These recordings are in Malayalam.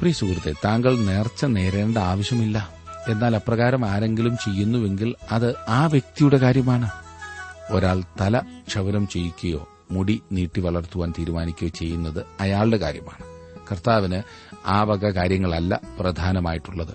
പ്രിയ സുഹൃത്തെ താങ്കൾ നേർച്ച നേരേണ്ട ആവശ്യമില്ല. എന്നാൽ അപ്രകാരം ആരെങ്കിലും ചെയ്യുന്നുവെങ്കിൽ അത് ആ വ്യക്തിയുടെ കാര്യമാണ്. ഒരാൾ തല ക്ഷവരം ചെയ്യിക്കുകയോ മുടി നീട്ടി വളർത്തുവാൻ തീരുമാനിക്കുകയോ ചെയ്യുന്നത് അയാളുടെ കാര്യമാണ്. കർത്താവിന് ആ വക കാര്യങ്ങളല്ല പ്രധാനമായിട്ടുള്ളത്.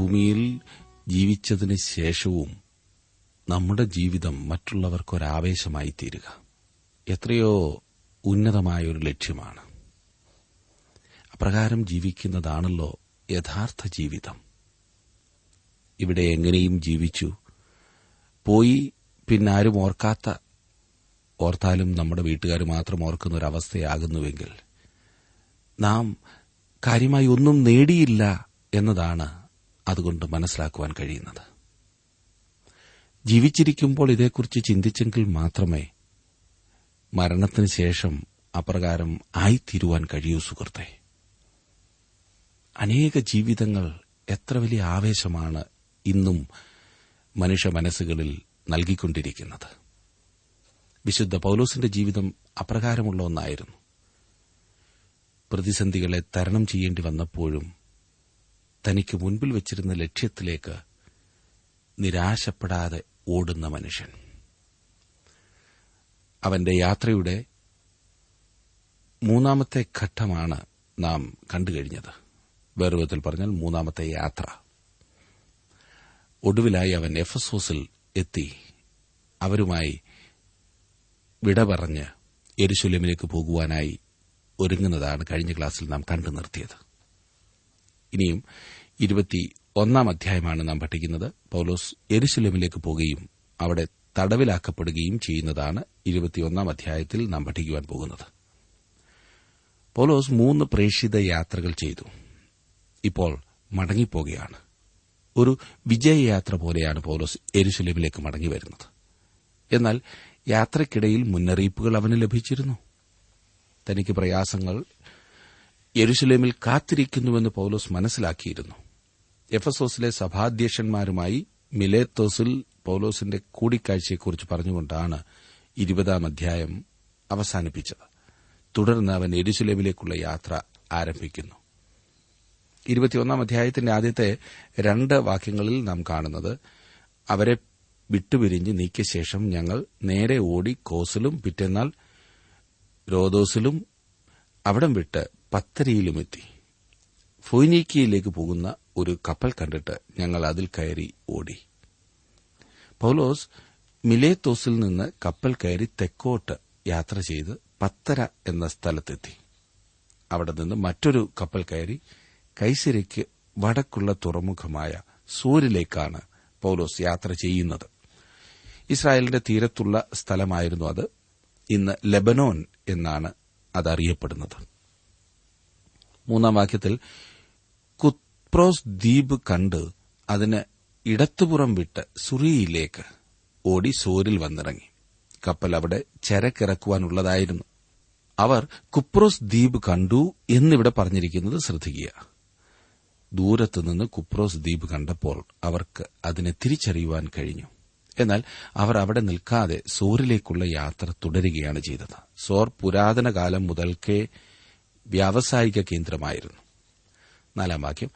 ഭൂമിയിൽ ജീവിച്ചതിന് ശേഷവും നമ്മുടെ ജീവിതം മറ്റുള്ളവർക്കൊരാവേശമായി തീരുക. എത്രയോ ഉന്നതമായ ഒരു ലക്ഷ്യമാണ്. അപ്രകാരം ജീവിക്കുന്നതാണല്ലോ യഥാർത്ഥ ജീവിതം. ഇവിടെ എങ്ങനെയും ജീവിച്ചു. പോയി പിന്നാരും ഓർക്കാത്ത ഓർത്താലും നമ്മുടെ വീട്ടുകാർ മാത്രം ഓർക്കുന്ന ഒരവസ്ഥയാകുന്നുവെങ്കിൽ നാം കാര്യമായി ഒന്നും നേടിയില്ല എന്നതാണ് അതുകൊണ്ട് മനസ്സിലാക്കുവാൻ കഴിയുന്നത്. ജീവിച്ചിരിക്കുമ്പോൾ ഇതേക്കുറിച്ച് ചിന്തിച്ചെങ്കിൽ മാത്രമേ മരണത്തിന് ശേഷം അപ്രകാരം ആയിത്തീരുവാൻ കഴിയൂ സുഹൃത്തെ. അനേക ജീവിതങ്ങൾ എത്ര വലിയ ആവേശമാണ് ഇന്നും മനുഷ്യ മനസ്സുകളിൽ നൽകിക്കൊണ്ടിരിക്കുന്നത്. വിശുദ്ധ പൌലോസിന്റെ ജീവിതം അപ്രകാരമുള്ള ഒന്നായിരുന്നു. പ്രതിസന്ധികളെ തരണം ചെയ്യേണ്ടി വന്നപ്പോഴും തനിക്ക് മുൻപിൽ വച്ചിരുന്ന ലക്ഷ്യത്തിലേക്ക് നിരാശപ്പെടാതെ ഓടുന്ന മനുഷ്യൻ. അവന്റെ യാത്രയുടെ മൂന്നാമത്തെ ഘട്ടമാണ് നാം കണ്ടുകഴിഞ്ഞത്. വേറെ വിധത്തിൽ പറഞ്ഞാൽ മൂന്നാമത്തെ യാത്ര. ഒടുവിലായി അവൻ എഫസോസിൽ എത്തി. അവരുമായി വിട പറഞ്ഞ് എരുശുലമിലേക്ക് പോകുവാനായി ഒരുങ്ങുന്നതാണ് കഴിഞ്ഞ ക്ലാസ്സിൽ നാം കണ്ടു നിർത്തിയത്. ഇനിയും ഇരുപത്തി ഒന്നാം അധ്യായമാണ് നാം പഠിക്കുന്നത്. പൌലോസ് എരുസലമിലേക്ക് പോകുകയും അവിടെ തടവിലാക്കപ്പെടുകയും ചെയ്യുന്നതാണ് ഇരുപത്തിയൊന്നാം അധ്യായത്തിൽ നാം പഠിക്കുവാൻ പോകുന്നത്. പൌലോസ് മൂന്ന് പ്രേക്ഷിത യാത്രകൾ ചെയ്തു. ഇപ്പോൾ മടങ്ങിപ്പോകുകയാണ് ഒരു വിജയയാത്ര പോലെയാണ് പൌലോസ് എരുസലമിലേക്ക് മടങ്ങി വരുന്നത്. എന്നാൽ യാത്രയ്ക്കിടയിൽ മുന്നറിയിപ്പുകൾ അവന് ലഭിച്ചിരുന്നു. തനിക്ക് പ്രയാസങ്ങൾ യെരുശലേമിൽ കാത്തിരിക്കുന്നുവെന്ന് പൌലോസ് മനസ്സിലാക്കിയിരുന്നു. എഫസോസിലെ സഭാധ്യക്ഷന്മാരുമായി മിലേത്തോസിൽ പൌലോസിന്റെ കൂടിക്കാഴ്ചയെക്കുറിച്ച് പറഞ്ഞുകൊണ്ടാണ് ഇരുപതാം അധ്യായം അവസാനിപ്പിച്ചത്. തുടർന്ന് അവൻ എരുശലേമിലേക്കുള്ള യാത്ര ആരംഭിക്കുന്നു. ഇരുപത്തിയൊന്നാം അധ്യായത്തിന്റെ ആദ്യത്തെ രണ്ട് വാക്യങ്ങളിൽ നാം കാണുന്നത് അവരെ വിട്ടുപിരിഞ്ഞ് നീക്കിയ ശേഷം ഞങ്ങൾ നേരെ ഓടി കോസിലും പിറ്റെന്നാൽ രോദോസിലും അവിടം വിട്ട് പത്തരിയിലുമെത്തി. ഫൊയ്നീക്കിയയിലേക്ക് പോകുന്ന ഒരു കപ്പൽ കണ്ടിട്ട് ഞങ്ങൾ അതിൽ കയറി ഓടി. പൌലോസ് മിലേത്തോസിൽ നിന്ന് കപ്പൽ കയറി തെക്കോട്ട് യാത്ര ചെയ്ത് പത്തര എന്ന സ്ഥലത്തെത്തി. അവിടെ നിന്ന് മറ്റൊരു കപ്പൽ കയറി കൈസരയ്ക്ക് വടക്കുള്ള തുറമുഖമായ സൂരിലേക്കാണ് പൌലോസ് യാത്ര ചെയ്യുന്നത്. ഇസ്രായേലിന്റെ തീരത്തുള്ള സ്ഥലമായിരുന്നു അത്. ഇന്ന് ലെബനോൻ എന്നാണ് അതറിയപ്പെടുന്നത്. മൂന്നാം വാക്യത്തിൽ കുപ്രോസ് ദ്വീപ് കണ്ട് അതിന് ഇടത്തുപുറം വിട്ട് സുറിയിലേക്ക് ഓടി സോരിൽ വന്നിറങ്ങി. കപ്പൽ അവിടെ ചരക്കിറക്കുവാനുള്ളതായിരുന്നു. അവർ കുപ്രോസ് ദ്വീപ് കണ്ടു എന്നിവിടെ പറഞ്ഞിരിക്കുന്നത് ശ്രദ്ധിക്കുക. ദൂരത്തുനിന്ന് കുപ്രോസ് ദ്വീപ് കണ്ടപ്പോൾ അവർക്ക് അതിനെ തിരിച്ചറിയുവാൻ കഴിഞ്ഞു. എന്നാൽ അവർ അവിടെ നിൽക്കാതെ സോറിലേക്കുള്ള യാത്ര തുടരുകയാണ് ചെയ്തത്. സോർ പുരാതന കാലം മുതൽക്കേ വ്യാവസായിക കേന്ദ്രമായിരുന്നു. നാലാം വാക്യം.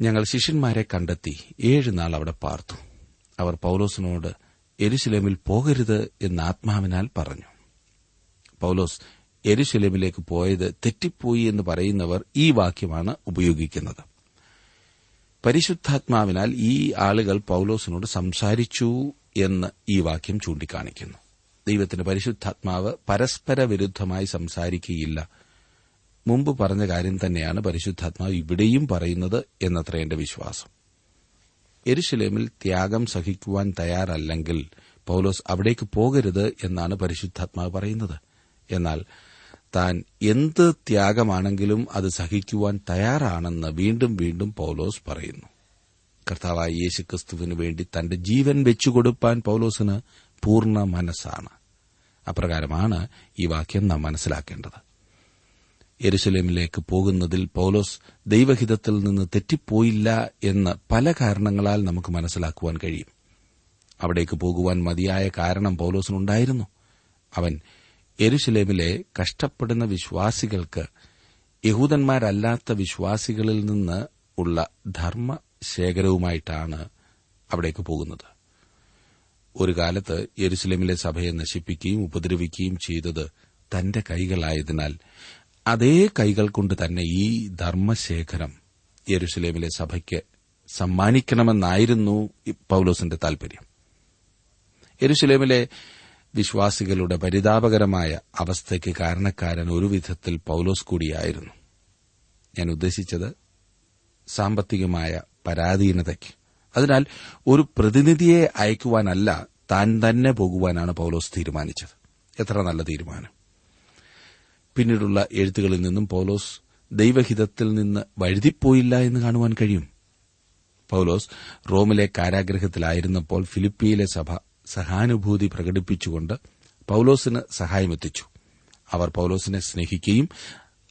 ഞങ്ങൾ ശിഷ്യന്മാരെ കണ്ടെത്തി ഏഴ് നാൾ അവിടെ പാർത്തു. അവർ പൌലോസിനോട് എരുശിലേമിൽ പോകരുത് എന്ന് ആത്മാവിനാൽ പറഞ്ഞു. പൌലോസ് എരുശിലേമിലേക്ക് പോയത് തെറ്റിപ്പോയി എന്ന് പറയുന്നവർ ഈ വാക്യമാണ് ഉപയോഗിക്കുന്നത്. പരിശുദ്ധാത്മാവിനാൽ ഈ ആളുകൾ പൌലോസിനോട് സംസാരിച്ചു എന്ന് ഈ വാക്യം ചൂണ്ടിക്കാണിക്കുന്നു. ദൈവത്തിന്റെ പരിശുദ്ധാത്മാവ് പരസ്പര വിരുദ്ധമായി സംസാരിക്കുകയില്ല. മുമ്പ് പറഞ്ഞ കാര്യം തന്നെയാണ് പരിശുദ്ധാത്മാവ് ഇവിടെയും പറയുന്നത് എന്നത്ര എന്റെ വിശ്വാസം. എരുശലേമിൽ ത്യാഗം സഹിക്കുവാൻ തയ്യാറല്ലെങ്കിൽ പൌലോസ് അവിടേക്ക് പോകരുത് എന്നാണ് പരിശുദ്ധാത്മാവ് പറയുന്നത്. എന്നാൽ താൻ എന്ത് ത്യാഗമാണെങ്കിലും അത് സഹിക്കുവാൻ തയ്യാറാണെന്ന് വീണ്ടും വീണ്ടും പൌലോസ് പറയുന്നു. കർത്താവായ യേശുക്രിസ്തുവിന് വേണ്ടി തന്റെ ജീവൻ വെച്ചുകൊടുപ്പാൻ പൌലോസിന് പൂർണ മനസ്സാണ്. അപ്രകാരമാണ് ഈ വാക്യം നാം മനസ്സിലാക്കേണ്ടത്. യെരുസലേമിലേക്ക് പോകുന്നതിൽ പൌലോസ് ദൈവഹിതത്തിൽ നിന്ന് തെറ്റിപ്പോയില്ല എന്ന് പല കാരണങ്ങളാൽ നമുക്ക് മനസ്സിലാക്കുവാൻ കഴിയും. അവിടേക്ക് പോകുവാൻ മതിയായ കാരണം പൌലോസിനുണ്ടായിരുന്നു. അവൻ യെരുസലേമിലെ കഷ്ടപ്പെടുന്ന വിശ്വാസികൾക്ക് യഹൂദന്മാരല്ലാത്ത വിശ്വാസികളിൽ നിന്ന് ഉള്ള ധർമ്മ ശേഖരവുമായിട്ടാണ് അവിടേക്ക് പോകുന്നത്. ഒരു കാലത്ത് യെരുസലേമിലെ സഭയെ നശിപ്പിക്കുകയും ഉപദ്രവിക്കുകയും ചെയ്തത് തന്റെ കൈകളായതിനാൽ അതേ കൈകൾ കൊണ്ട് തന്നെ ഈ ധർമ്മശേഖരം യെരുസലേമിലെ സഭയ്ക്ക് സമ്മാനിക്കണമെന്നായിരുന്നു പൌലോസിന്റെ താൽപര്യം. യെരുസലേമിലെ വിശ്വാസികളുടെ പരിതാപകരമായ അവസ്ഥയ്ക്ക് കാരണക്കാരൻ ഒരുവിധത്തിൽ പൌലോസ് കൂടിയായിരുന്നു. ഞാൻ ഉദ്ദേശിച്ചത് സാമ്പത്തികമായ പരാധീനതയ്ക്ക്. അതിനാൽ ഒരു പ്രതിനിധിയെ അയക്കുവാനല്ല താൻ തന്നെ പോകുവാനാണ് പൌലോസ് തീരുമാനിച്ചത്. എത്ര നല്ല തീരുമാനം. പിന്നീടുള്ള എഴുത്തുകളിൽ നിന്നും പൌലോസ് ദൈവഹിതത്തിൽ നിന്ന് വഴുതിപ്പോയില്ല എന്ന് കാണുവാൻ കഴിയും. പൌലോസ് റോമിലെ കാരാഗ്രഹത്തിലായിരുന്നപ്പോൾ ഫിലിപ്പിയിലെ സഭ സഹാനുഭൂതി പ്രകടിപ്പിച്ചുകൊണ്ട് പൌലോസിന് സഹായമെത്തിച്ചു. അവർ പൌലോസിനെ സ്നേഹിക്കുകയും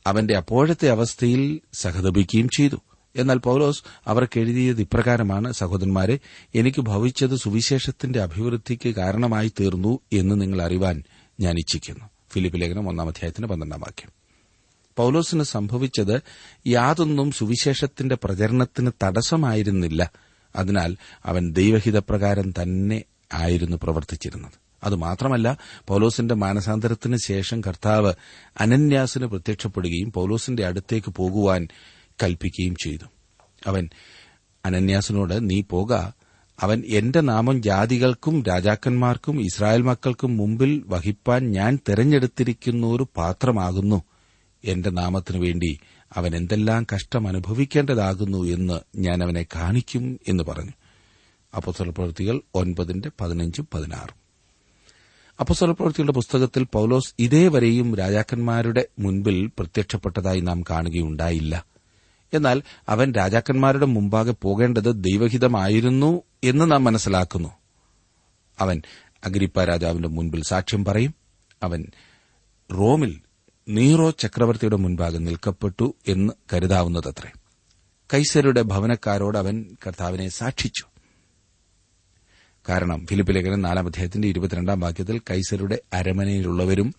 അവന്റെ അപ്പോഴത്തെ അവസ്ഥയിൽ സഹതപിക്കുകയും ചെയ്തു. എന്നാൽ പൌലോസ് അവർക്ക് എഴുതിയത് ഇപ്രകാരമാണ് സഹോദരന്മാരെ എനിക്ക് ഭവിച്ചത് സുവിശേഷത്തിന്റെ അഭിവൃദ്ധിക്ക് കാരണമായി തീർന്നു എന്ന് നിങ്ങൾ അറിവാൻ ഞാൻ ഇച്ഛിക്കുന്നു. ഫിലിപ്പ് ലേഖനം ഒന്നാം അധ്യായത്തിന് പന്ത്രണ്ടാം വാക്യം. പൌലോസിന് സംഭവിച്ചത് യാതൊന്നും സുവിശേഷത്തിന്റെ പ്രചരണത്തിന് തടസ്സമായിരുന്നില്ല. അതിനാൽ അവൻ ദൈവഹിതപ്രകാരം തന്നെ ആയിരുന്നു പ്രവർത്തിച്ചിരുന്നത്. അതുമാത്രമല്ല പൌലോസിന്റെ മാനസാന്തരത്തിന് ശേഷം കർത്താവ് അനന്യാസിന് പ്രത്യക്ഷപ്പെടുകയും പൌലോസിന്റെ അടുത്തേക്ക് പോകുവാൻ കൽപ്പിക്കുകയും ചെയ്തു. അവൻ അനന്യാസിനോട് നീ പോക അവൻ എന്റെ നാമം ജാതികൾക്കും രാജാക്കന്മാർക്കും ഇസ്രായേൽ മക്കൾക്കും മുമ്പിൽ വഹിപ്പാൻ ഞാൻ തെരഞ്ഞെടുത്തിരിക്കുന്ന ഒരു പാത്രമാകുന്നു. എന്റെ നാമത്തിനു വേണ്ടി അവൻ എന്തെല്ലാം കഷ്ടം അനുഭവിക്കേണ്ടതാകുന്നു എന്ന് ഞാൻ അവനെ കാണിക്കും എന്ന് പറഞ്ഞു. അപ്പസ്വലപ്രവൃത്തികൾ ഒൻപതിന്റെ പതിനഞ്ചും പതിനാറും. അപ്പസ്വല പ്രവൃത്തികളുടെ പുസ്തകത്തിൽ പൌലോസ് ഇതേവരെയും രാജാക്കന്മാരുടെ മുൻപിൽ പ്രത്യക്ഷപ്പെട്ടതായി നാം കാണുകയുണ്ടായില്ല. എന്നാൽ അവൻ രാജാക്കന്മാരുടെ മുമ്പാകെ പോകേണ്ടത് ദൈവഹിതമായിരുന്നു എന്ന് നാം മനസ്സിലാക്കുന്നു. അവൻ അഗ്രിപ്പ രാജാവിന്റെ മുൻപിൽ സാക്ഷ്യം പറയും. അവൻ റോമിൽ നീറോ ചക്രവർത്തിയുടെ മുൻപാകെ നിൽക്കപ്പെട്ടു എന്ന് കരുതാവുന്നതത്രേ. കൈസരുടെ ഭവനക്കാരോട് അവൻ കർത്താവിനെ സാക്ഷിച്ചു. കാരണം ഫിലിപ്പ് ലേഖനം നാലാം അധ്യായത്തിന്റെ ഇരുപത്തിരണ്ടാം വാക്യത്തിൽ കൈസരുടെ അരമനയിലുള്ളവരും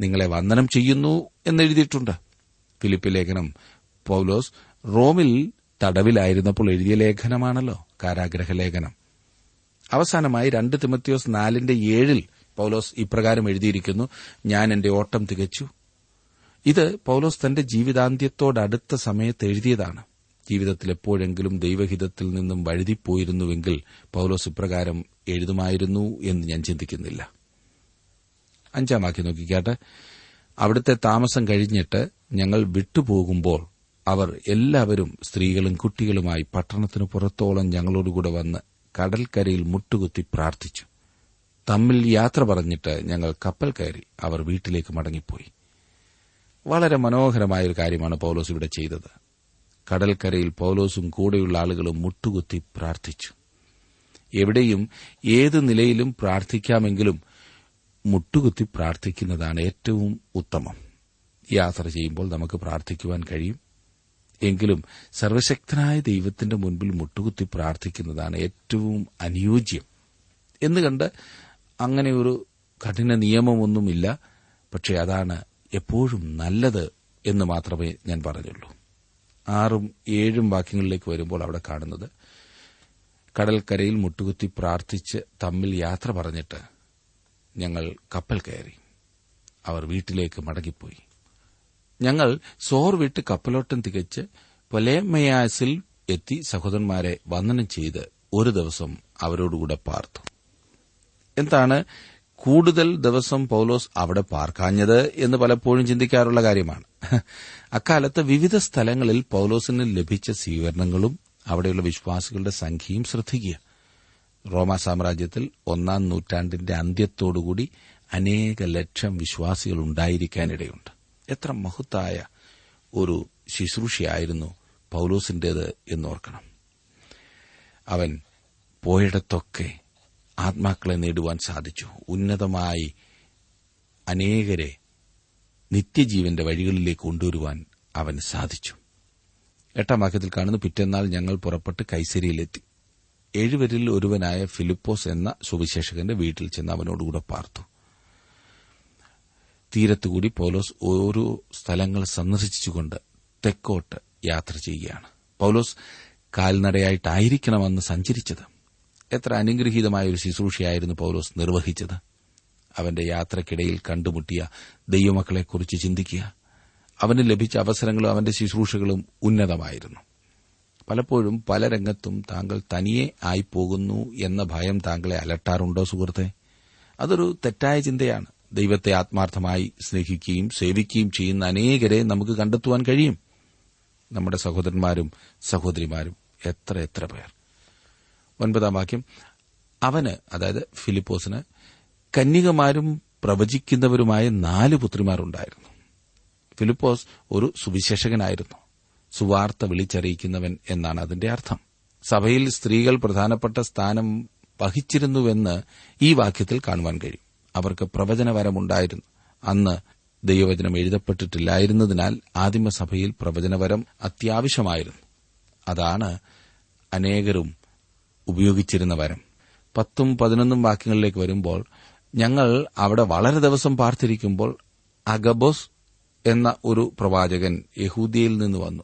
നിങ്ങളെ വന്ദനം ചെയ്യുന്നു എന്നെഴുതിയിട്ടുണ്ട്. ഫിലിപ്പ് ലേഖനം പൌലോസ് റോമിൽ തടവിലായിരുന്നപ്പോൾ എഴുതിയ ലേഖനമാണല്ലോ കാരാഗ്രഹ ലേഖനം. അവസാനമായി രണ്ട് തിമത്യോസ് നാലിന്റെ ഏഴിൽ പൌലോസ് ഇപ്രകാരം എഴുതിയിരിക്കുന്നു ഞാൻ എന്റെ ഓട്ടം തികച്ചു. ഇത് പൌലോസ് തന്റെ ജീവിതാന്ത്യത്തോടടുത്ത സമയത്ത് എഴുതിയതാണ്. ജീവിതത്തിൽ എപ്പോഴെങ്കിലും ദൈവഹിതത്തിൽ നിന്നും വഴുതിപ്പോയിരുന്നുവെങ്കിൽ പൌലോസ് ഇപ്രകാരം എഴുതുമായിരുന്നു എന്ന് ഞാൻ ചിന്തിക്കുന്നില്ല. അഞ്ചാം വാക്യം നോക്കിക്കാട്ടെ. അവിടുത്തെ താമസം കഴിഞ്ഞിട്ട് ഞങ്ങൾ വിട്ടുപോകുമ്പോൾ അവർ എല്ലാവരും സ്ത്രീകളും കുട്ടികളുമായി പട്ടണത്തിന് പുറത്തോളം ഞങ്ങളോടുകൂടെ വന്ന് കടൽക്കരയിൽ മുട്ടുകുത്തി പ്രാർത്ഥിച്ചു. തമ്മിൽ യാത്ര പറഞ്ഞിട്ട് ഞങ്ങൾ കപ്പൽ കയറി അവർ വീട്ടിലേക്ക് മടങ്ങിപ്പോയി. വളരെ മനോഹരമായ ഒരു കാര്യമാണ് പൌലോസ് ഇവിടെ ചെയ്തത്. കടൽക്കരയിൽ പൌലോസും കൂടെയുള്ള ആളുകളും മുട്ടുകുത്തി പ്രാർത്ഥിച്ചു. എവിടെയും ഏത് നിലയിലും പ്രാർത്ഥിക്കാമെങ്കിലും മുട്ടുകുത്തി പ്രാർത്ഥിക്കുന്നതാണ് ഏറ്റവും ഉത്തമം. യാത്ര ചെയ്യുമ്പോൾ നമുക്ക് പ്രാർത്ഥിക്കുവാൻ കഴിയും. എങ്കിലും സർവശക്തനായ ദൈവത്തിന്റെ മുൻപിൽ മുട്ടുകുത്തി പ്രാർത്ഥിക്കുന്നതാണ് ഏറ്റവും അനുയോജ്യം. എന്ന് കണ്ട് അങ്ങനെ കഠിന നിയമമൊന്നുമില്ല. പക്ഷെ അതാണ് എപ്പോഴും നല്ലത് എന്ന് മാത്രമേ ഞാൻ പറഞ്ഞുള്ളൂ. ആറും ഏഴും വാക്യങ്ങളിലേക്ക് വരുമ്പോൾ അവിടെ കാണുന്നത് കടൽക്കരയിൽ മുട്ടുകുത്തി പ്രാർത്ഥിച്ച് തമ്മിൽ യാത്ര പറഞ്ഞിട്ട് ഞങ്ങൾ കപ്പൽ കയറി. അവർ വീട്ടിലേക്ക് മടങ്ങിപ്പോയി. ഞങ്ങൾ സോർ വിട്ട് കപ്പലോട്ടം തികച്ച് പൊലേമയാസിൽ എത്തി സഹോദരന്മാരെ വന്ദനം ചെയ്ത് ഒരു ദിവസം അവരോടുകൂടെ പാർത്തു. എന്താണ് കൂടുതൽ ദിവസം പൌലോസ് അവിടെ പാർക്കാഞ്ഞത് എന്ന് പലപ്പോഴും ചിന്തിക്കാറുള്ള കാര്യമാണ്. അക്കാലത്ത് വിവിധ സ്ഥലങ്ങളിൽ പൌലോസിന് ലഭിച്ച സ്വീകരണങ്ങളും അവിടെയുള്ള വിശ്വാസികളുടെ സംഖ്യയും ശ്രദ്ധിക്കുക. റോമ സാമ്രാജ്യത്തിൽ ഒന്നാം നൂറ്റാണ്ടിന്റെ അന്ത്യത്തോടുകൂടി അനേക ലക്ഷം വിശ്വാസികൾ ഉണ്ടായിരിക്കാനിടയുണ്ട്. എത്ര മഹത്തായ ഒരു ശുശ്രൂഷയായിരുന്നു പൌലോസിന്റേത് എന്നോർക്കണം. അവൻ പോയിടത്തൊക്കെ ആത്മാക്കളെ നേടുവാൻ സാധിച്ചു. ഉന്നതമായി അനേകരെ നിത്യജീവന്റെ വഴികളിലേക്ക് കൊണ്ടുവരുവാൻ അവന് സാധിച്ചു. എട്ടാം വാക്യത്തിൽ കാണുന്നു പിറ്റന്നാൾ ഞങ്ങൾ പുറപ്പെട്ട് കൈസരിയിലെത്തി ഏഴുപേരിൽ ഒരുവനായ ഫിലിപ്പോസ് എന്ന സുവിശേഷകന്റെ വീട്ടിൽ ചെന്ന് അവനോടുകൂടെ പാർത്തു. തീരത്തുകൂടി പൌലോസ് ഓരോ സ്ഥലങ്ങൾ സന്ദർശിച്ചുകൊണ്ട് തെക്കോട്ട് യാത്ര ചെയ്യുകയാണ്. പൌലോസ് കാൽനടയായിട്ടായിരിക്കണമെന്ന് സഞ്ചരിച്ചത്. എത്ര അനുഗ്രഹീതമായ ഒരു ശുശ്രൂഷയായിരുന്നു പൌലോസ് നിർവഹിച്ചത്. അവന്റെ യാത്രക്കിടയിൽ കണ്ടുമുട്ടിയ ദൈവമക്കളെക്കുറിച്ച് ചിന്തിക്കുക. അവന് ലഭിച്ച അവസരങ്ങളും അവന്റെ ശുശ്രൂഷകളും ഉന്നതമായിരുന്നു. പലപ്പോഴും പല രംഗത്തും താങ്കൾ തനിയെ ആയിപ്പോകുന്നു എന്ന ഭയം താങ്കളെ അലട്ടാറുണ്ടോ സുഹൃത്തെ? അതൊരു തെറ്റായ ചിന്തയാണ്. ദൈവത്തെ ആത്മാർത്ഥമായി സ്നേഹിക്കുകയും സേവിക്കുകയും ചെയ്യുന്ന അനേകരെ നമുക്ക് കണ്ടെത്തുവാൻ കഴിയും. നമ്മുടെ സഹോദരന്മാരും സഹോദരിമാരും എത്ര എത്ര പേർ. ഒൻപതാം വാക്യം. അവന് അതായത് ഫിലിപ്പോസിന് കന്യകമാരും പ്രവചിക്കുന്നവരുമായ നാല് പുത്രിമാരുണ്ടായിരുന്നു. ഫിലിപ്പോസ് ഒരു സുവിശേഷകനായിരുന്നു. സുവാർത്ത വിളിച്ചറിയിക്കുന്നവൻ എന്നാണ് അതിന്റെ അർത്ഥം. സഭയിൽ സ്ത്രീകൾ പ്രധാനപ്പെട്ട സ്ഥാനം വഹിച്ചിരുന്നുവെന്ന് ഈ വാക്യത്തിൽ കാണുവാൻ കഴിയും. അവർക്ക് പ്രവചനവരമുണ്ടായിരുന്നു. അന്ന് ദൈവവചനം എഴുതപ്പെട്ടിട്ടില്ലായിരുന്നതിനാൽ ആദിമസഭയിൽ പ്രവചനവരം അത്യാവശ്യമായിരുന്നു. അതാണ് അനേകരും ഉപയോഗിച്ചിരുന്ന വരം. പത്തും പതിനൊന്നും വാക്യങ്ങളിലേക്ക് വരുമ്പോൾ ഞങ്ങൾ അവിടെ വളരെ ദിവസം പാർത്തിരിക്കുമ്പോൾ അഗബോസ് എന്ന ഒരു പ്രവാചകൻ യഹൂദിയയിൽ നിന്ന് വന്നു.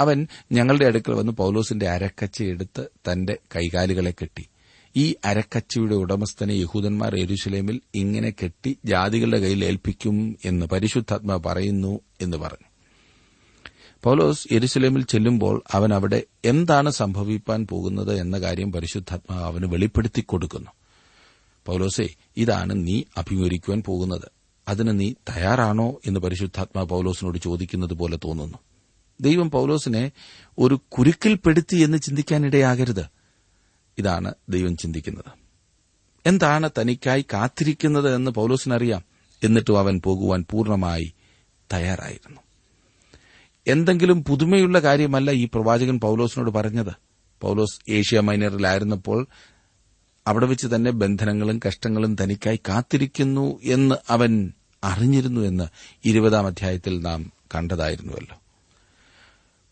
അവൻ ഞങ്ങളുടെ അടുക്കൽ വന്ന് പൌലോസിന്റെ അരക്കച്ച എടുത്ത് തന്റെ കൈകാലുകളെ കെട്ടി. ഈ അരക്കച്ചയുടെ ഉടമസ്ഥനെ യഹൂദന്മാർ എരുശലേമിൽ ഇങ്ങനെ കെട്ടി ജാതികളുടെ കയ്യിൽ ഏൽപ്പിക്കും എന്ന് പരിശുദ്ധാത്മ പറയുന്നു എന്ന് പറഞ്ഞു. പൌലോസ് എരുസലേമിൽ ചെല്ലുമ്പോൾ അവൻ അവിടെ എന്താണ് സംഭവിക്കാൻ പോകുന്നത് എന്ന കാര്യം പരിശുദ്ധാത്മ അവന് വെളിപ്പെടുത്തി കൊടുക്കുന്നു. പൌലോസെ ഇതാണ് നീ അഭിമുഖിക്കുവാൻ പോകുന്നത്. അതിന് നീ തയ്യാറാണോ എന്ന് പരിശുദ്ധാത്മ പൌലോസിനോട് ചോദിക്കുന്നത് പോലെ തോന്നുന്നു. ദൈവം പൌലോസിനെ ഒരു കുരുക്കിൽപ്പെടുത്തി എന്ന് ചിന്തിക്കാനിടയാകരുത്. ഇതാണ് ദൈവം ചിന്തിക്കുന്നത്. എന്താണ് തനിക്കായി കാത്തിരിക്കുന്നത് എന്ന് പൌലോസിനറിയാം. എന്നിട്ടും അവൻ പോകുവാൻ പൂർണമായി തയ്യാറായിരുന്നു. എന്തെങ്കിലും പുതുമയുള്ള കാര്യമല്ല ഈ പ്രവാചകൻ പൌലോസിനോട് പറഞ്ഞത്. പൌലോസ് ഏഷ്യ മൈനറിലായിരുന്നപ്പോൾ അവിടെ വെച്ച് തന്നെ ബന്ധനങ്ങളും കഷ്ടങ്ങളും തനിക്കായി കാത്തിരിക്കുന്നു എന്ന് അവൻ അറിഞ്ഞിരുന്നു എന്ന് ഇരുപതാം അധ്യായത്തിൽ നാം കണ്ടതായിരുന്നുവല്ലോ.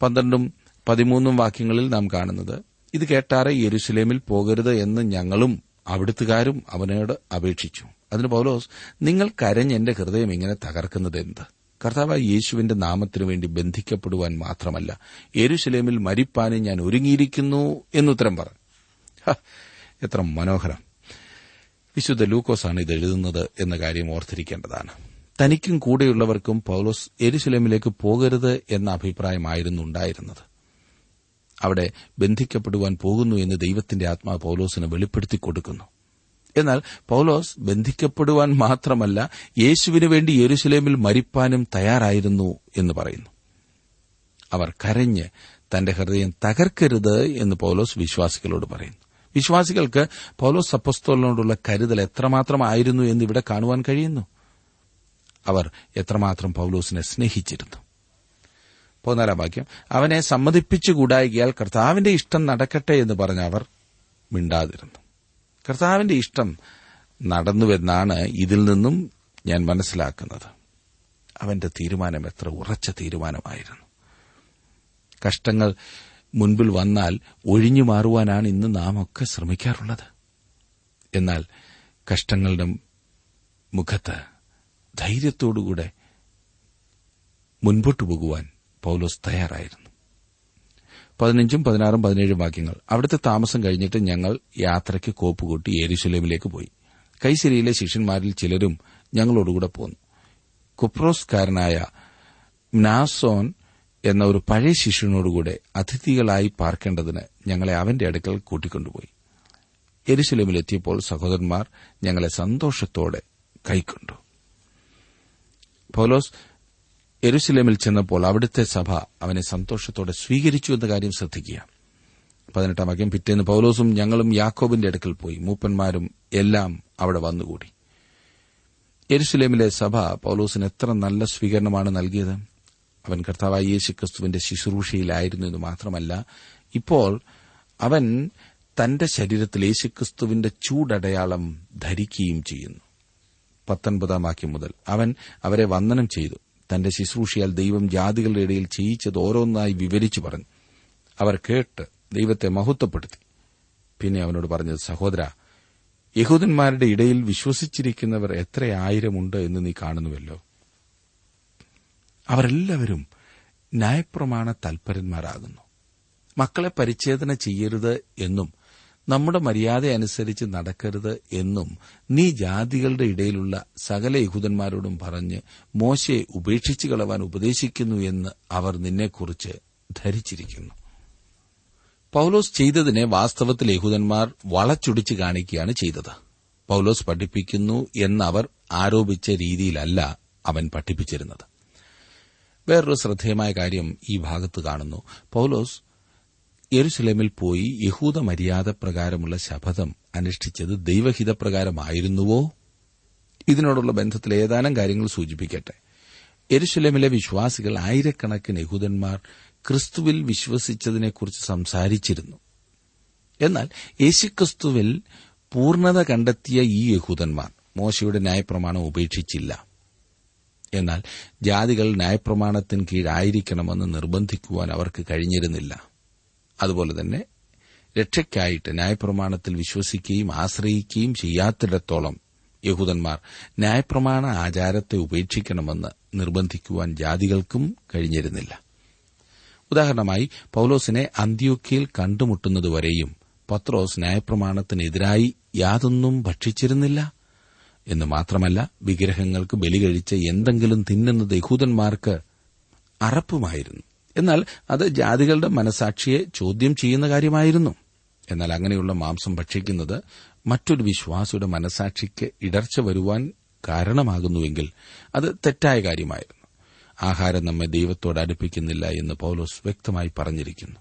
പന്ത്രണ്ടും പതിമൂന്നും വാക്യങ്ങളിൽ നാം കാണുന്നത് ഇത് കേട്ടാറെ യെരുസലേമിൽ പോകരുത് എന്ന് ഞങ്ങളും അവിടുത്തുകാരും അവനോട് അപേക്ഷിച്ചു. അതിന് പൗലോസ് നിങ്ങൾ കരഞ്ഞ് എന്റെ ഹൃദയം ഇങ്ങനെ തകർക്കുന്നത് എന്ത്? കർത്താവ് യേശുവിന്റെ നാമത്തിനു വേണ്ടി ബന്ധിക്കപ്പെടുവാൻ മാത്രമല്ല യെരുസലേമിൽ മരിപ്പാനും ഞാൻ ഒരുങ്ങിയിരിക്കുന്നു എന്നുത്തരം പറഞ്ഞു. എത്ര മനോഹരം. വിശുദ്ധ ലൂക്കോസാണ് ഇത് എഴുതുന്നത് എന്ന കാര്യം ഓർത്തിരിക്കേണ്ടതാണ്. തനിക്കും കൂടെയുള്ളവർക്കും പൌലോസ് എരുസലേമിലേക്ക് പോകരുത് എന്ന അഭിപ്രായമായിരുന്നു ഉണ്ടായിരുന്നത്. അവിടെ ബന്ധിക്കപ്പെടുവാൻ പോകുന്നു എന്ന് ദൈവത്തിന്റെ ആത്മാവ് പൌലോസിന് വെളിപ്പെടുത്തി കൊടുക്കുന്നു. എന്നാൽ പൌലോസ് ബന്ധിക്കപ്പെടുവാൻ മാത്രമല്ല യേശുവിനു വേണ്ടി യെരുസലേമിൽ മരിപ്പാനും തയ്യാറായിരുന്നു എന്ന് പറയുന്നു. അവർ കരഞ്ഞ് തന്റെ ഹൃദയം തകർക്കരുത് എന്ന് പൌലോസ് വിശ്വാസികളോട് പറയുന്നു. വിശ്വാസികൾക്ക് പൌലോസ് അപ്പസ്തോലിനോടുള്ള കരുതൽ എത്രമാത്രമായിരുന്നു എന്ന് ഇവിടെ കാണുവാൻ കഴിയുന്നു? അവർ എത്രമാത്രം പൌലോസിനെ സ്നേഹിച്ചിരുന്നു? പതിനാലാം വാക്യം അവനെ സമ്മതിപ്പിച്ചുകൂടായികയാൽ കർത്താവിന്റെ ഇഷ്ടം നടക്കട്ടെ എന്ന് പറഞ്ഞ അവർ മിണ്ടാതിരുന്നു. കർത്താവിന്റെ ഇഷ്ടം നടന്നുവെന്നാണ് ഇതിൽ നിന്നും ഞാൻ മനസ്സിലാക്കുന്നത്. അവന്റെ തീരുമാനം എത്ര ഉറച്ച തീരുമാനമായിരുന്നു. കഷ്ടങ്ങൾ മുൻപിൽ വന്നാൽ ഒഴിഞ്ഞു മാറുവാനാണ് ഇന്ന് നാം ഒക്കെ ശ്രമിക്കാറുള്ളത്. എന്നാൽ കഷ്ടങ്ങളുടെ മുഖത്ത് ധൈര്യത്തോടുകൂടെ മുൻപോട്ടു പോകുവാൻ പൌലോസ് തയ്യാറായിരുന്നു. പതിനഞ്ചും പതിനാറും പതിനേഴും വാക്യങ്ങൾ. അവിടുത്തെ താമസം കഴിഞ്ഞിട്ട് ഞങ്ങൾ യാത്രയ്ക്ക് കോപ്പുകൂട്ടി യേരുശലേമിലേക്ക് പോയി. കൈസരിയിലെ ശിഷ്യന്മാരിൽ ചിലരും ഞങ്ങളോടുകൂടെ പോന്നു. കുപ്രോസ്കാരനായ നാസോൻ എന്ന ഒരു പഴയ ശിഷ്യനോടുകൂടെ അതിഥികളായി പാർക്കേണ്ടതിന് ഞങ്ങളെ അവന്റെ അടുക്കൽ കൂട്ടിക്കൊണ്ടുപോയി. എരുശലേമിലെത്തിയപ്പോൾ സഹോദരന്മാർ ഞങ്ങളെ സന്തോഷത്തോടെ കൈക്കൊണ്ടു പൗലോസ് എരുസലേമിൽ ചെന്നപ്പോൾ അവിടുത്തെ സഭ അവനെ സന്തോഷത്തോടെ സ്വീകരിച്ചു എന്ന കാര്യം ശ്രദ്ധിക്കുക. പതിനെട്ടാം വാക്യം പിറ്റേന്ന് പൌലോസും ഞങ്ങളും യാക്കോബിന്റെ അടുക്കൽ പോയി. മൂപ്പന്മാരും എല്ലാം അവിടെ വന്നുകൂടി. എരുസലേമിലെ സഭ പൌലോസിന് എത്ര നല്ല സ്വീകരണമാണ് നൽകിയത്? അവൻ കർത്താവായ യേശുക്രിസ്തുവിന്റെ ശുശ്രൂഷയിലായിരുന്നു എന്ന് മാത്രമല്ല ഇപ്പോൾ അവൻ തന്റെ ശരീരത്തിൽ യേശുക്രിസ്തുവിന്റെ ചൂടടയാളം ധരിക്കുകയും ചെയ്യുന്നു. പത്തൊൻപതാം വാക്യം മുതൽ അവൻ അവരെ വന്ദനം ചെയ്തു. തന്റെ ശുശ്രൂഷയാൽ ദൈവം ജാതികളുടെ ഇടയിൽ ചെയ്യിച്ചത് ഓരോന്നായി വിവരിച്ചു പറഞ്ഞു. അവർ കേട്ട് ദൈവത്തെ മഹത്വപ്പെടുത്തി. പിന്നെ അവനോട് പറഞ്ഞത് സഹോദര യഹൂദന്മാരുടെ ഇടയിൽ വിശ്വസിച്ചിരിക്കുന്നവർ എത്ര ആയിരമുണ്ട് എന്ന് നീ കാണുന്നുവല്ലോ. അവരെല്ലാവരും ന്യായപ്രമാണ തൽപരന്മാരാകുന്നു. മക്കളെ പരിച്ഛേദന ചെയ്യരുത് എന്നും നമ്മുടെ മര്യാദ അനുസരിച്ച് നടക്കരുത് എന്നും നീ ജാതികളുടെ ഇടയിലുള്ള സകല യഹൂദന്മാരോടും പറഞ്ഞ് മോശയെ ഉപേക്ഷിച്ചു കളവാൻ ഉപദേശിക്കുന്നു എന്ന് അവർ നിന്നെക്കുറിച്ച് ധരിച്ചിരിക്കുന്നു. പൌലോസ് ചെയ്തതിനെ വാസ്തവത്തിൽ യഹൂദന്മാർ വളച്ചൊടിച്ച് കാണിക്കുകയാണ് ചെയ്തത്. പൌലോസ് പഠിപ്പിക്കുന്നു എന്നവർ ആരോപിച്ച രീതിയിലല്ല അവൻ പഠിപ്പിച്ചിരുന്നത്. വേറൊരു ശ്രദ്ധേയമായ കാര്യം ഈ ഭാഗത്ത് കാണുന്നു. പൌലോസ് യെരുസലേമിൽ പോയി യഹൂദ മര്യാദ പ്രകാരമുള്ള ശപഥം അനുഷ്ഠിച്ചത് ദൈവഹിതപ്രകാരമായിരുന്നുവോ? ഇതിനോടുള്ള ബന്ധത്തിൽ ഏതാനും കാര്യങ്ങൾ സൂചിപ്പിക്കട്ടെ. യെരുസലേമിലെ വിശ്വാസികൾ ആയിരക്കണക്കിന് യഹൂദന്മാർ ക്രിസ്തുവിൽ വിശ്വസിച്ചതിനെക്കുറിച്ച് സംസാരിച്ചിരുന്നു. എന്നാൽ യേശുക്രിസ്തുവിൽ പൂർണത കണ്ടെത്തിയ ഈ യഹൂദന്മാർ മോശയുടെ ന്യായപ്രമാണം ഉപേക്ഷിച്ചില്ല. എന്നാൽ ജാതികൾ ന്യായപ്രമാണത്തിന് കീഴായിരിക്കണമെന്ന് നിർബന്ധിക്കുവാൻ അവർക്ക് കഴിഞ്ഞിരുന്നില്ല. അതുപോലെ തന്നെ രക്ഷയ്ക്കായിട്ട് ന്യായപ്രമാണത്തിൽ വിശ്വസിക്കുകയും ആശ്രയിക്കുകയും ചെയ്യാത്തിടത്തോളം യഹൂദന്മാർ ന്യായപ്രമാണ ആചാരത്തെ ഉപേക്ഷിക്കണമെന്ന് നിർബന്ധിക്കുവാൻ ജാതികൾക്കും കഴിഞ്ഞിരുന്നില്ല. ഉദാഹരണമായി പൌലോസിനെ അന്ത്യോക്കിയിൽ കണ്ടുമുട്ടുന്നതുവരെയും പത്രോസ് ന്യായപ്രമാണത്തിനെതിരായി യാതൊന്നും ഭക്ഷിച്ചിരുന്നില്ല. എന്ന് മാത്രമല്ല വിഗ്രഹങ്ങൾക്ക് ബലി കഴിച്ച് എന്തെങ്കിലും തിന്നുന്നത് യഹൂദന്മാർക്ക് അറപ്പുമായിരുന്നു. എന്നാൽ അത് ജാതികളുടെ മനസാക്ഷിയെ ചോദ്യം ചെയ്യുന്ന കാര്യമായിരുന്നു. എന്നാൽ അങ്ങനെയുള്ള മാംസം ഭക്ഷിക്കുന്നത് മറ്റൊരു വിശ്വാസിയുടെ മനസാക്ഷിക്ക് ഇടർച്ച വരുവാൻ കാരണമാകുന്നുവെങ്കിൽ അത് തെറ്റായ കാര്യമായിരുന്നു. ആഹാരം നമ്മെ ദൈവത്തോട് അടുപ്പിക്കുന്നില്ല എന്ന് പൌലോസ് വ്യക്തമായി പറഞ്ഞിരിക്കുന്നു.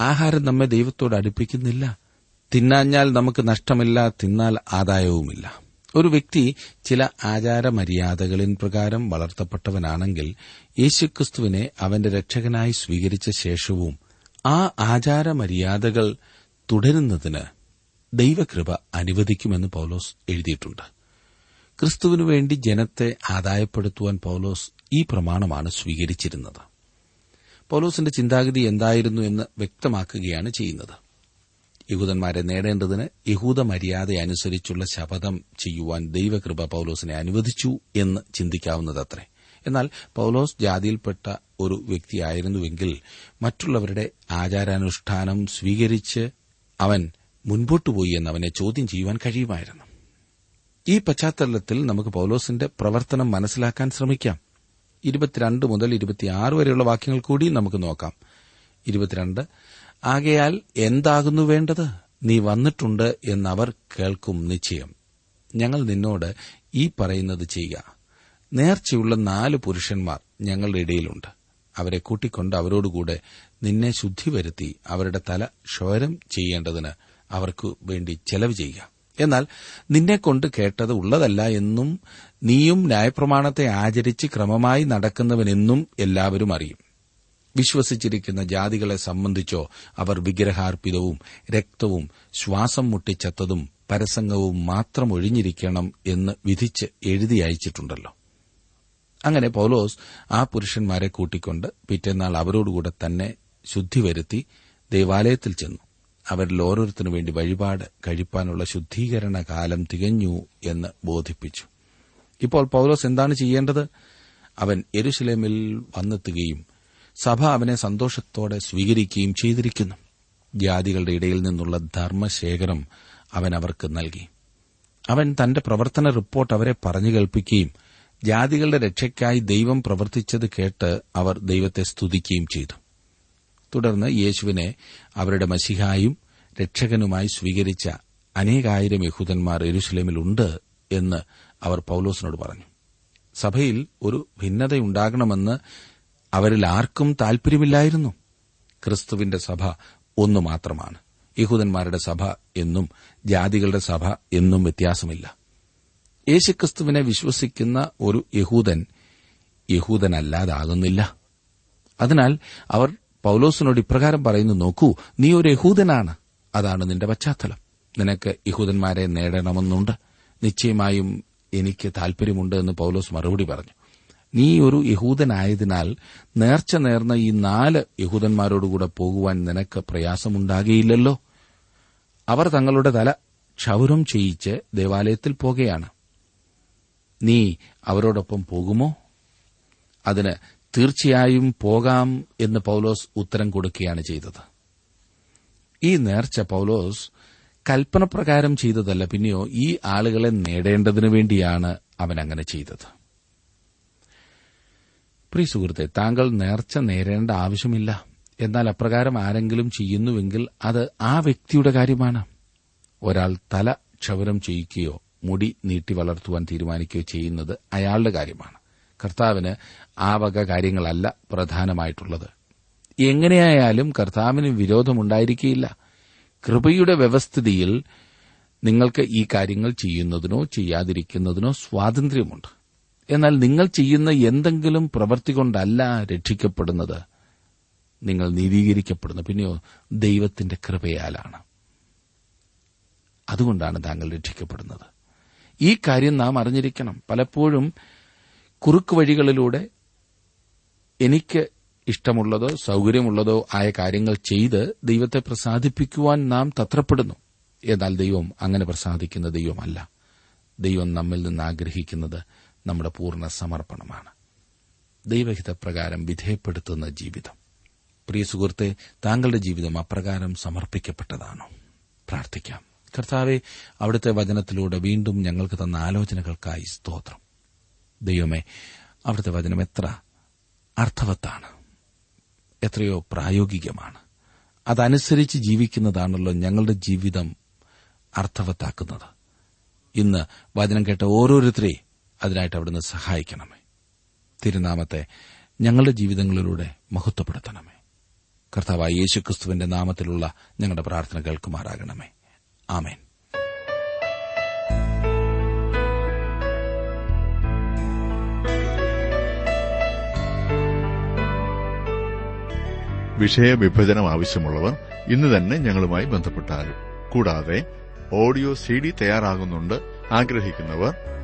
ആഹാരം നമ്മെ ദൈവത്തോട് അടുപ്പിക്കുന്നില്ല. തിന്നാഞ്ഞാൽ നമുക്ക് നഷ്ടമില്ല തിന്നാൽ ആദായവുമില്ല. ഒരു വ്യക്തി ചില ആചാരമര്യാദകളിൻ പ്രകാരം വളർത്തപ്പെട്ടവനാണെങ്കിൽ യേശുക്രിസ്തുവിനെ അവന്റെ രക്ഷകനായി സ്വീകരിച്ച ശേഷവും ആ ആചാരമര്യാദകൾ തുടരുന്നതിന് ദൈവകൃപ അനുവദിക്കുമെന്ന് പൌലോസ് എഴുതിയിട്ടുണ്ട്. ക്രിസ്തുവിനുവേണ്ടി ജനത്തെ ആദായപ്പെടുത്തുവാൻ പൌലോസ് ഈ പ്രമാണമാണ് സ്വീകരിച്ചിരുന്നത്. പൌലോസിന്റെ ചിന്താഗതി എന്തായിരുന്നു എന്ന് വ്യക്തമാക്കുകയാണ് ചെയ്യുന്നത്. യഹൂദന്മാരെ നേടേണ്ടതിന് യഹൂദ മര്യാദ അനുസരിച്ചുള്ള ശപഥം ചെയ്യുവാൻ ദൈവകൃപ പൌലോസിനെ അനുവദിച്ചു എന്ന് ചിന്തിക്കാവുന്നതത്രേ. എന്നാൽ പൌലോസ് ജാതിയിൽപ്പെട്ട ഒരു വ്യക്തിയായിരുന്നുവെങ്കിൽ മറ്റുള്ളവരുടെ ആചാരാനുഷ്ഠാനം സ്വീകരിച്ച് അവൻ മുൻപോട്ടുപോയി എന്ന് അവനെ ചോദ്യം ചെയ്യുവാൻ കഴിയുമായിരുന്നു. ഈ പശ്ചാത്തലത്തിൽ നമുക്ക് പൌലോസിന്റെ പ്രവർത്തനം മനസ്സിലാക്കാൻ ശ്രമിക്കാം. ഇരുപത്തിരണ്ട് മുതൽ ഇരുപത്തിയാറ് വരെയുള്ള വാക്യങ്ങൾ കൂടി നമുക്ക് നോക്കാം. ഇരുപത്തിരണ്ട് ആകയാൽ എന്താകുന്നു വേണ്ടത്? നീ വന്നിട്ടുണ്ട് എന്നവർ കേൾക്കും നിശ്ചയം. ഞങ്ങൾ നിന്നോട് ഈ പറയുന്നത് ചെയ്യുക. നേർച്ചയുള്ള നാല് പുരുഷന്മാർ ഞങ്ങളുടെ ഇടയിലുണ്ട്. അവരെ കൂട്ടിക്കൊണ്ട് അവരോടുകൂടെ നിന്നെ ശുദ്ധി വരുത്തി അവരുടെ തല ക്ഷോരം ചെയ്യേണ്ടതിന് അവർക്കു വേണ്ടി ചെലവ് ചെയ്യുക. എന്നാൽ നിന്നെക്കൊണ്ട് കേട്ടത് ഉള്ളതല്ല എന്നും നീയും ന്യായപ്രമാണത്തെ ആചരിച്ച് ക്രമമായി നടക്കുന്നവനെന്നും എല്ലാവരും അറിയും. വിശ്വസിച്ചിരിക്കുന്ന ജാതികളെ സംബന്ധിച്ചോ അവർ വിഗ്രഹാർപ്പിതവും രക്തവും ശ്വാസം മുട്ടിച്ചത്തതും പരസംഗവും മാത്രം ഒഴിഞ്ഞിരിക്കണം എന്ന് വിധിച്ച് എഴുതി അയച്ചിട്ടുണ്ടല്ലോ. അങ്ങനെ പൌലോസ് ആ പുരുഷന്മാരെ കൂട്ടിക്കൊണ്ട് പിറ്റേന്നാൾ അവരോടുകൂടെ തന്നെ ശുദ്ധി വരുത്തി ദേവാലയത്തിൽ ചെന്നു. അവരിൽ ഓരോരുത്തരു വേണ്ടി വഴിപാട് കഴിപ്പാനുള്ള ശുദ്ധീകരണ കാലം തികഞ്ഞു എന്ന് ബോധിപ്പിച്ചു. ഇപ്പോൾ പൌലോസ് എന്താണ് ചെയ്യേണ്ടത്? അവൻ എരുശലേമിൽ വന്നെത്തുകയും സഭ അവനെ സന്തോഷത്തോടെ സ്വീകരിക്കുകയും ചെയ്തിരിക്കുന്നു. ജാതികളുടെ ഇടയിൽ നിന്നുള്ള ധർമ്മശേഖരം അവൻ അവർക്ക് നൽകി. അവൻ തന്റെ പ്രവർത്തന റിപ്പോർട്ട് അവരെ പറഞ്ഞു കേൾപ്പിക്കുകയും ജാതികളുടെ രക്ഷയ്ക്കായി ദൈവം പ്രവർത്തിച്ചത് കേട്ട് അവർ ദൈവത്തെ സ്തുതിക്കുകയും ചെയ്തു. തുടർന്ന് യേശുവിനെ അവരുടെ മസിഹായും രക്ഷകനുമായി സ്വീകരിച്ച അനേകായിരം യഹൂദന്മാർ എരുസലേമിലുണ്ട് എന്ന് അവർ പൌലോസിനോട് പറഞ്ഞു. സഭയിൽ ഒരു ഭിന്നതയുണ്ടാകണമെന്ന് അവരിൽ ആർക്കും താൽപര്യമില്ലായിരുന്നു. ക്രിസ്തുവിന്റെ സഭ ഒന്നു മാത്രമാണ്. യഹൂദന്മാരുടെ സഭ എന്നും ജാതികളുടെ സഭ എന്നും വ്യത്യാസമില്ല. യേശുക്രിസ്തുവിനെ വിശ്വസിക്കുന്ന ഒരു യഹൂദൻ യഹൂദനല്ലാതാകുന്നില്ല. അതിനാൽ അവർ പൌലോസിനോട് ഇപ്രകാരം പറയുന്നു നോക്കൂ നീ ഒരു യഹൂദനാണ്. അതാണ് നിന്റെ പശ്ചാത്തലം. നിനക്ക് യഹൂദന്മാരെ നേടണമെന്നുണ്ട്. നിശ്ചയമായും എനിക്ക് താൽപര്യമുണ്ട് എന്ന് പൌലോസ് മറുപടി പറഞ്ഞു. നീ ഒരു യഹൂദനായതിനാൽ നേർച്ച നേർന്ന ഈ നാല് യഹൂദന്മാരോടുകൂടെ പോകുവാൻ നിനക്ക് പ്രയാസമുണ്ടാകുകയില്ലല്ലോ അവർ തങ്ങളുടെ തല ക്ഷൗരം ചെയ്യിച്ച് ദേവാലയത്തിൽ പോകുകയാണ്. നീ അവരോടൊപ്പം പോകുമോ? അതിന് തീർച്ചയായും പോകാം എന്ന് പൌലോസ് ഉത്തരം കൊടുക്കുകയാണ് ചെയ്തത്. ഈ നേർച്ച പൌലോസ് കൽപ്പനപ്രകാരം ചെയ്തതല്ല പിന്നെയോ ഈ ആളുകളെ നേടേണ്ടതിനു വേണ്ടിയാണ് അവൻ അങ്ങനെ ചെയ്തത്. പ്രിയ സുഹൃത്തെ താങ്കൾ നേർച്ച നേരേണ്ട ആവശ്യമില്ല. എന്നാൽ അപ്രകാരം ആരെങ്കിലും ചെയ്യുന്നുവെങ്കിൽ അത് ആ വ്യക്തിയുടെ കാര്യമാണ്. ഒരാൾ തല ക്ഷവരം ചെയ്യിക്കുകയോ മുടി നീട്ടി വളർത്തുവാൻ തീരുമാനിക്കുകയോ ചെയ്യുന്നത് അയാളുടെ കാര്യമാണ്. കർത്താവിന് ആ വക കാര്യങ്ങളല്ല പ്രധാനമായിട്ടുള്ളത്. എങ്ങനെയായാലും കർത്താവിന് വിരോധമുണ്ടായിരിക്കില്ല കൃപയുടെ വ്യവസ്ഥിതിയിൽ നിങ്ങൾക്ക് ഈ കാര്യങ്ങൾ ചെയ്യുന്നതിനോ ചെയ്യാതിരിക്കുന്നതിനോ സ്വാതന്ത്ര്യമുണ്ട്. എന്നാൽ നിങ്ങൾ ചെയ്യുന്ന എന്തെങ്കിലും പ്രവൃത്തി കൊണ്ടല്ല രക്ഷിക്കപ്പെടുന്നത്. നിങ്ങൾ നീതീകരിക്കപ്പെടുന്നു. പിന്നെയോ ദൈവത്തിന്റെ കൃപയാലാണ്. അതുകൊണ്ടാണ് താങ്കൾ രക്ഷിക്കപ്പെടുന്നത്. ഈ കാര്യം നാം അറിഞ്ഞിരിക്കണം. പലപ്പോഴും കുറുക്ക് വഴികളിലൂടെ എനിക്ക് ഇഷ്ടമുള്ളതോ സൌകര്യമുള്ളതോ ആയ കാര്യങ്ങൾ ചെയ്ത് ദൈവത്തെ പ്രസാദിപ്പിക്കുവാൻ നാം തത്രപ്പെടുന്നു. എന്നാൽ ദൈവം അങ്ങനെ പ്രസാദിക്കുന്ന ദൈവമല്ല. ദൈവം നമ്മിൽ നിന്ന് ആഗ്രഹിക്കുന്നത് നമ്മുടെ പൂർണ സമർപ്പണമാണ്. ദൈവഹിതപ്രകാരം വിധേയപ്പെടുത്തുന്ന ജീവിതം. പ്രിയ സുഹൃത്തെ താങ്കളുടെ ജീവിതം അപ്രകാരം സമർപ്പിക്കപ്പെട്ടതാണോ? പ്രാർത്ഥിക്കാം. കർത്താവെ അവിടുത്തെ വചനത്തിലൂടെ വീണ്ടും ഞങ്ങൾക്ക് തന്ന ആലോചനകൾക്കായി സ്തോത്രം. ദൈവമേ അവിടുത്തെ വചനം എത്ര അർത്ഥവത്താണ്. എത്രയോ പ്രായോഗികമാണ്. അതനുസരിച്ച് ജീവിക്കുന്നതാണല്ലോ ഞങ്ങളുടെ ജീവിതം അർത്ഥവത്താക്കുന്നത്. ഇന്ന് വചനം കേട്ട ഓരോരുത്തരെ അതിനായിട്ട് അവിടുന്ന് സഹായിക്കണമേ. തിരുനാമത്തെ ഞങ്ങളുടെ ജീവിതങ്ങളിലൂടെ മഹത്വപ്പെടുത്തണമേ. കർത്താവായ യേശുക്രിസ്തുവിന്റെ നാമത്തിലുള്ള ഞങ്ങളുടെ പ്രാർത്ഥന കേൾക്കുമാറാകണമേ. ആമേൻ. വിഷയവിഭജനം ആവശ്യമുള്ളവർ ഇന്ന് തന്നെ ഞങ്ങളുമായി ബന്ധപ്പെട്ടാലും കൂടാതെ ഓഡിയോ സി ഡി തയ്യാറാകുന്നുണ്ട്. ആഗ്രഹിക്കുന്നവർ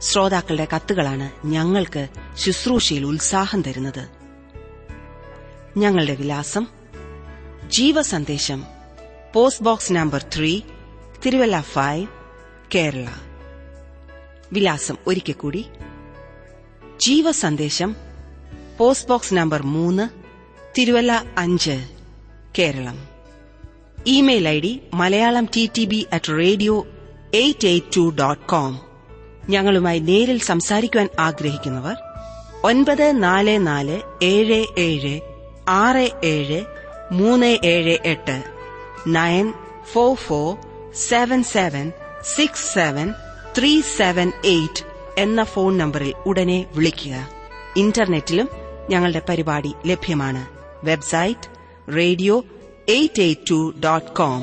ശ്രോതാക്കളുടെ കത്തുകളാണ് ഞങ്ങൾക്ക് ശുശ്രൂഷയിൽ ഉത്സാഹം തരുന്നത്. ഞങ്ങളുടെ വിലാസം Jeevasandesham post box number three Thiruvalla five Kerala. വിലാസം ഒരിക്കൽ കൂടി. ജീവസന്ദേശം പോസ്റ്റ് ബോക്സ് നമ്പർ മൂന്ന് തിരുവല്ല അഞ്ച് Keralam. Email I D Malayalam T T B at radio eight eight two dot com. ഞങ്ങളുമായി നേരിൽ സംസാരിക്കുവാൻ ആഗ്രഹിക്കുന്നവർ ഒൻപത് നാല് നാല് ഏഴ് ഏഴ് ആറ് ഏഴ് മൂന്ന് ഏഴ് എട്ട് nine four four seven seven six seven three seven eight എന്ന ഫോൺ നമ്പറിൽ ഉടനെ വിളിക്കുക. ഇന്റർനെറ്റിലും ഞങ്ങളുടെ പരിപാടി ലഭ്യമാണ്. Website radio eight eight two dot com.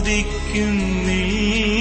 ചോദിക്കുന്നില്ലേയടിയൻ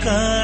का